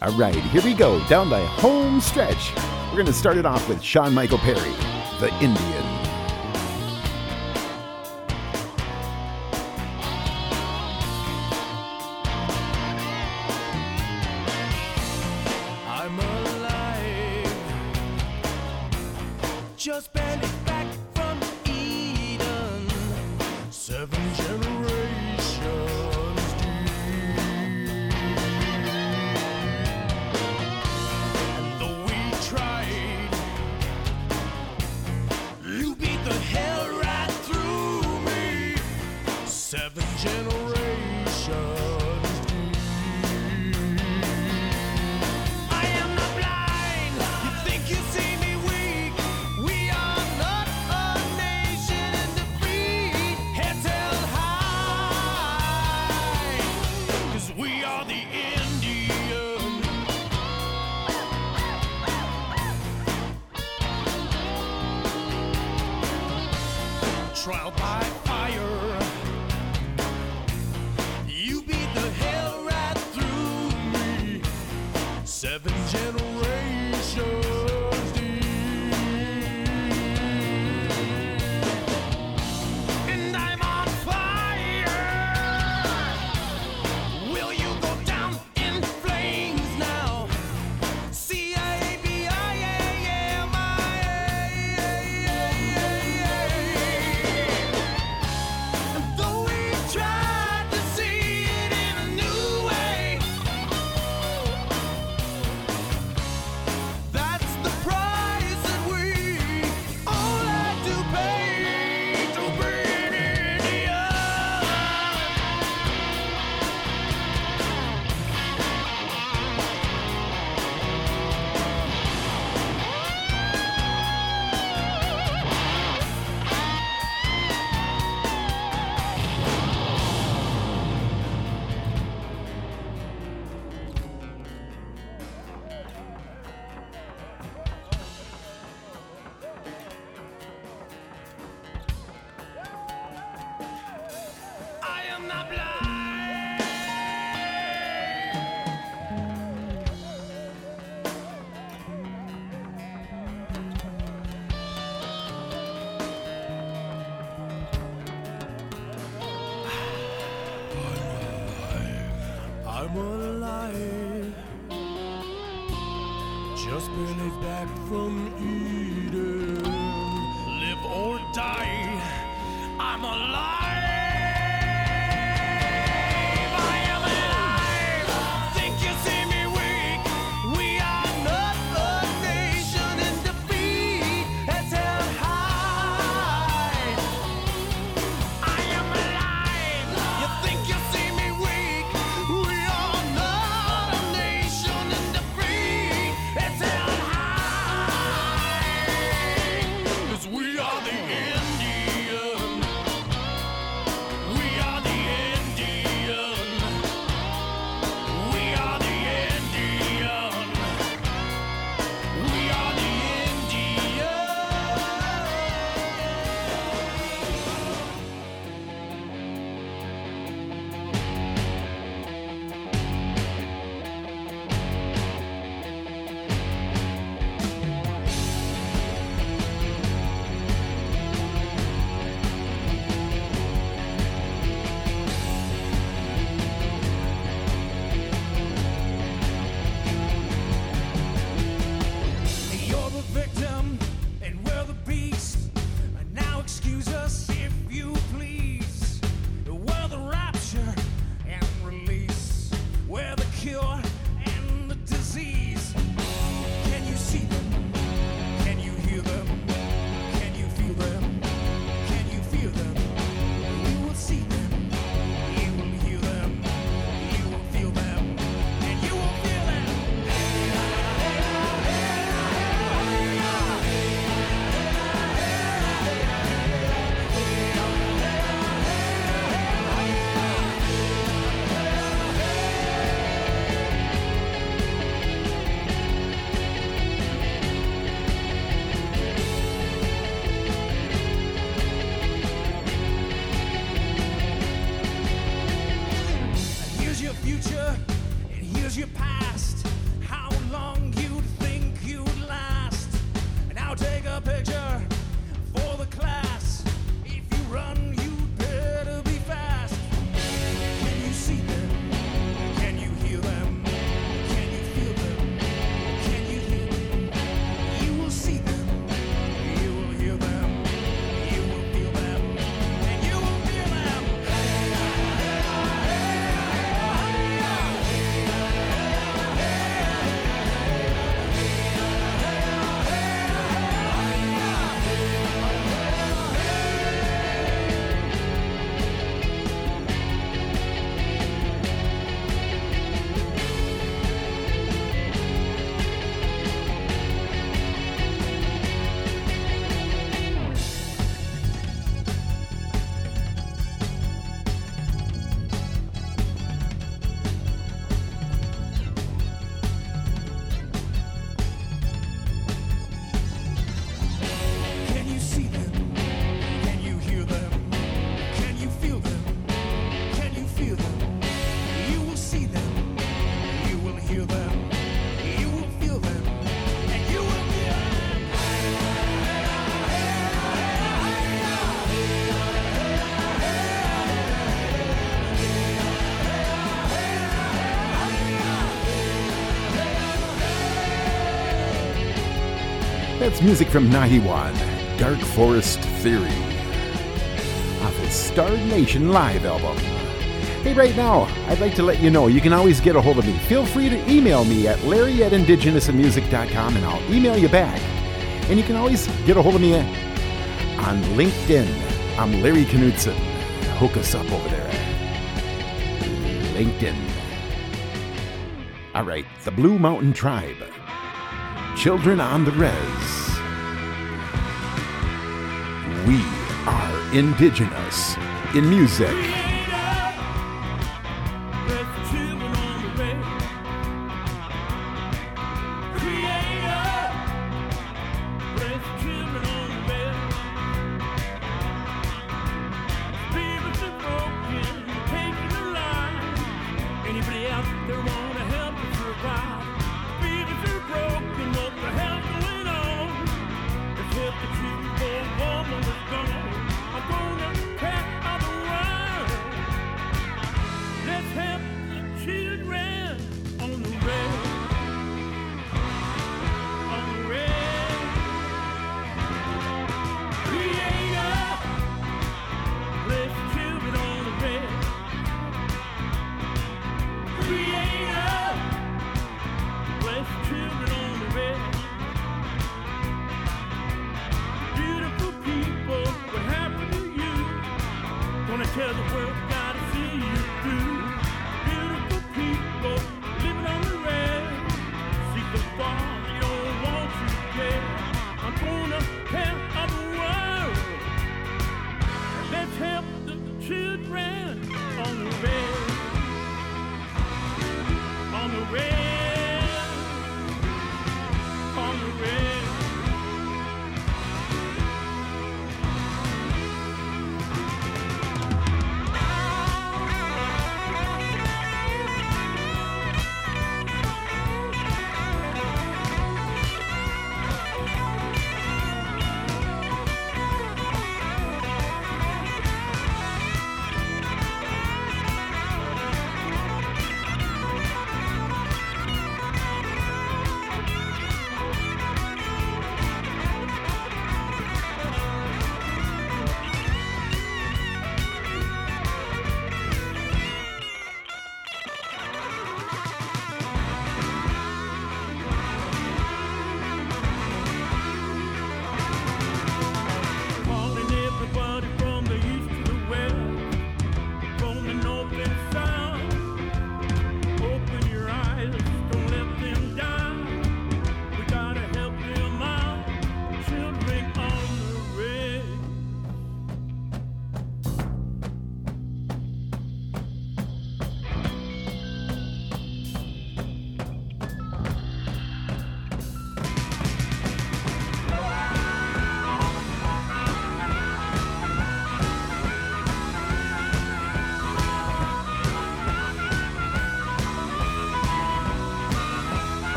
All right, here we go, down the home stretch. We're going to start it off with Sean Michael Perry, The Indian. Music from 91, Dark Forest Theory, off his Star Nation Live album. Hey, right now, I'd like to let you know you can always get a hold of me. Feel free to email me at larry at indigenousandmusic.com and I'll email you back. And you can always get a hold of me on LinkedIn. I'm Larry Knudsen. Hook us up over there. LinkedIn. All right, the Blue Mountain Tribe. Children on the Road." We are indigenous in music.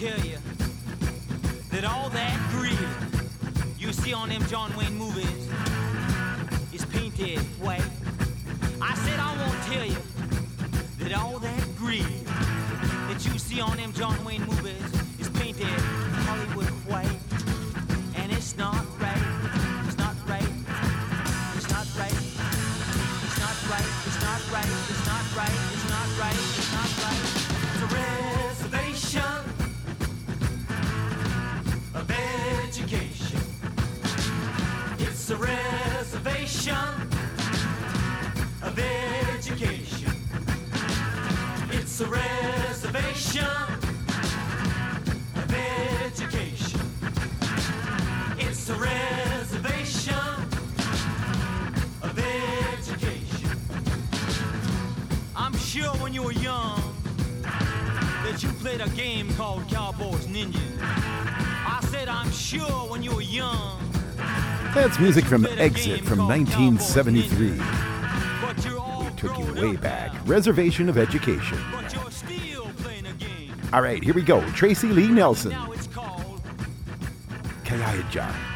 tell you that all that green you see on them John Wayne movies is painted white. I said I won't tell you that all that green that you see on them John Wayne movies a reservation of education. It's a reservation of education. I'm sure when you were young that you played a game called Cowboys Ninja. I said I'm sure when you were young. That's music from XIT from 1973. We took you way back. Reservation of education. All right, here we go. Tracy Lee Nelson. Kaya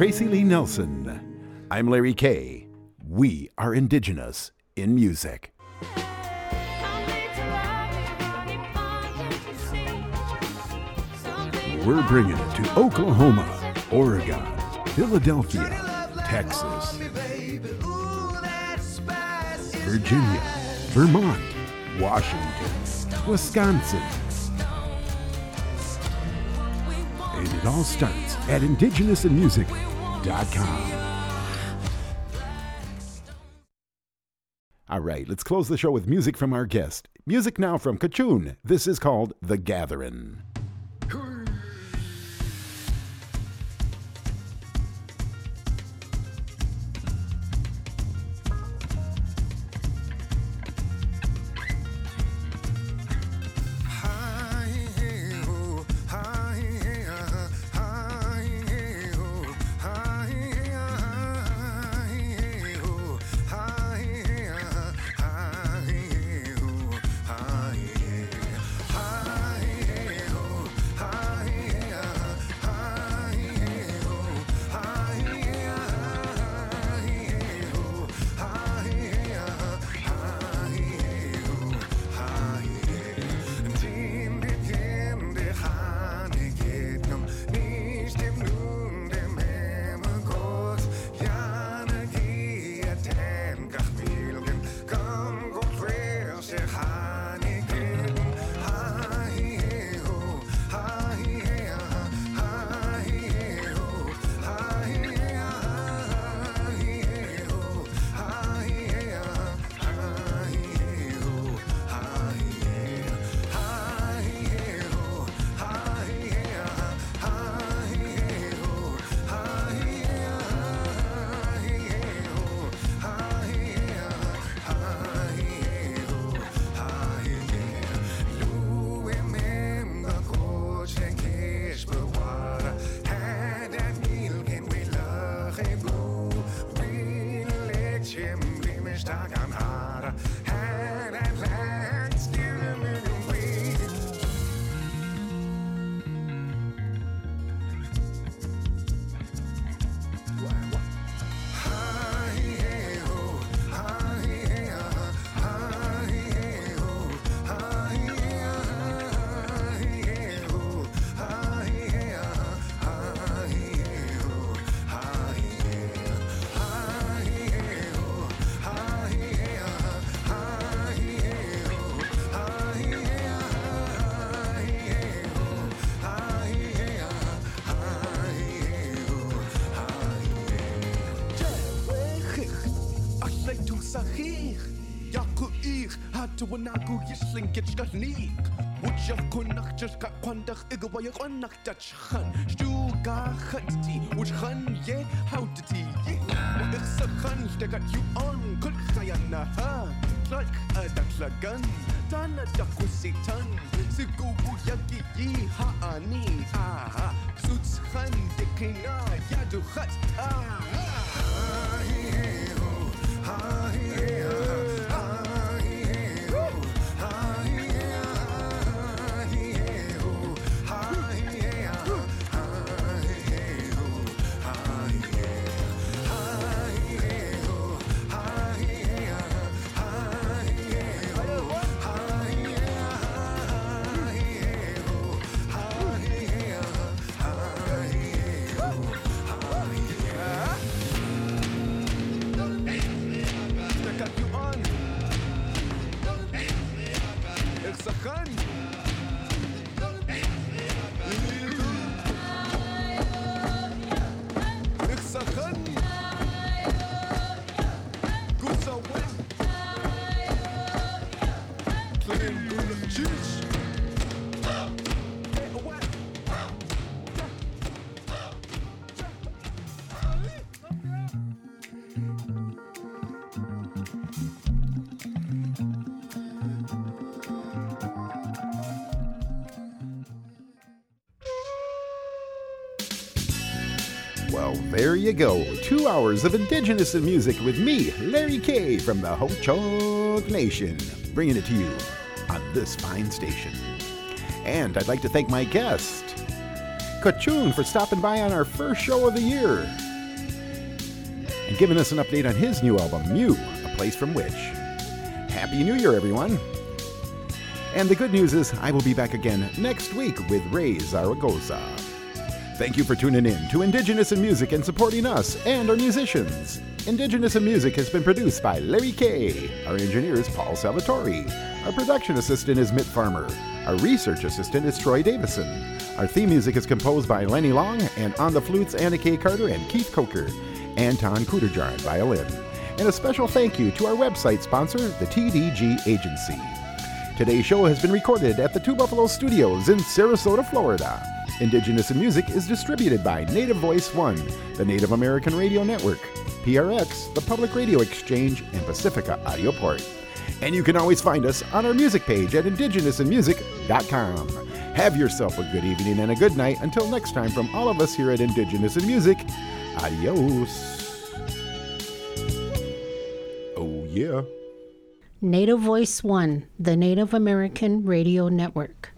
Tracy Lee Nelson. I'm Larry K. We are Indigenous in music. We're bringing it to Oklahoma, Oregon, Philadelphia, Texas, Virginia, Vermont, Washington, Wisconsin. And it all starts at All right, let's close the show with music from our guest. Music now from Qacung. This is called The Gathering. unagu yisling get gatnik. Wuchach kunak just got kwandach igawaya kwanak dach han. Stuga hatiti, which han ye how did he ye? It's a hun that got you on good kayana ha. Clark a daklagan, dana dakusitan. Sigubu yaki ye ha ani ah. Suits han dikina yadu hat ah. Two hours of Indigenous music with me, Larry K from the Ho Chunk Nation, bringing it to you on this fine station. And I'd like to thank my guest, Qacung, for stopping by on our first show of the year and giving us an update on his new album, Miu, A Place From Which. Happy New Year, everyone! And the good news is, I will be back again next week with Raye Zaragoza. Thank you for tuning in to Indigenous in Music and supporting us and our musicians. Indigenous in Music has been produced by Larry K. Our engineer is Paul Salvatore. Our production assistant is Mitt Farmer. Our research assistant is Troy Davison. Our theme music is composed by Lenny Long, and on the flutes, Anna K. Carter and Keith Coker. Anton Kuderjar violin. And a special thank you to our website sponsor, the TDG Agency. Today's show has been recorded at the Two Buffalo Studios in Sarasota, Florida. Indigenous in Music is distributed by Native Voice One, the Native American Radio Network, PRX, the Public Radio Exchange, and Pacifica Audio Port. And you can always find us on our music page at indigenousinmusic.com. Have yourself a good evening and a good night. Until next time, from all of us here at Indigenous in Music, adios. Oh, yeah. Native Voice One, the Native American Radio Network.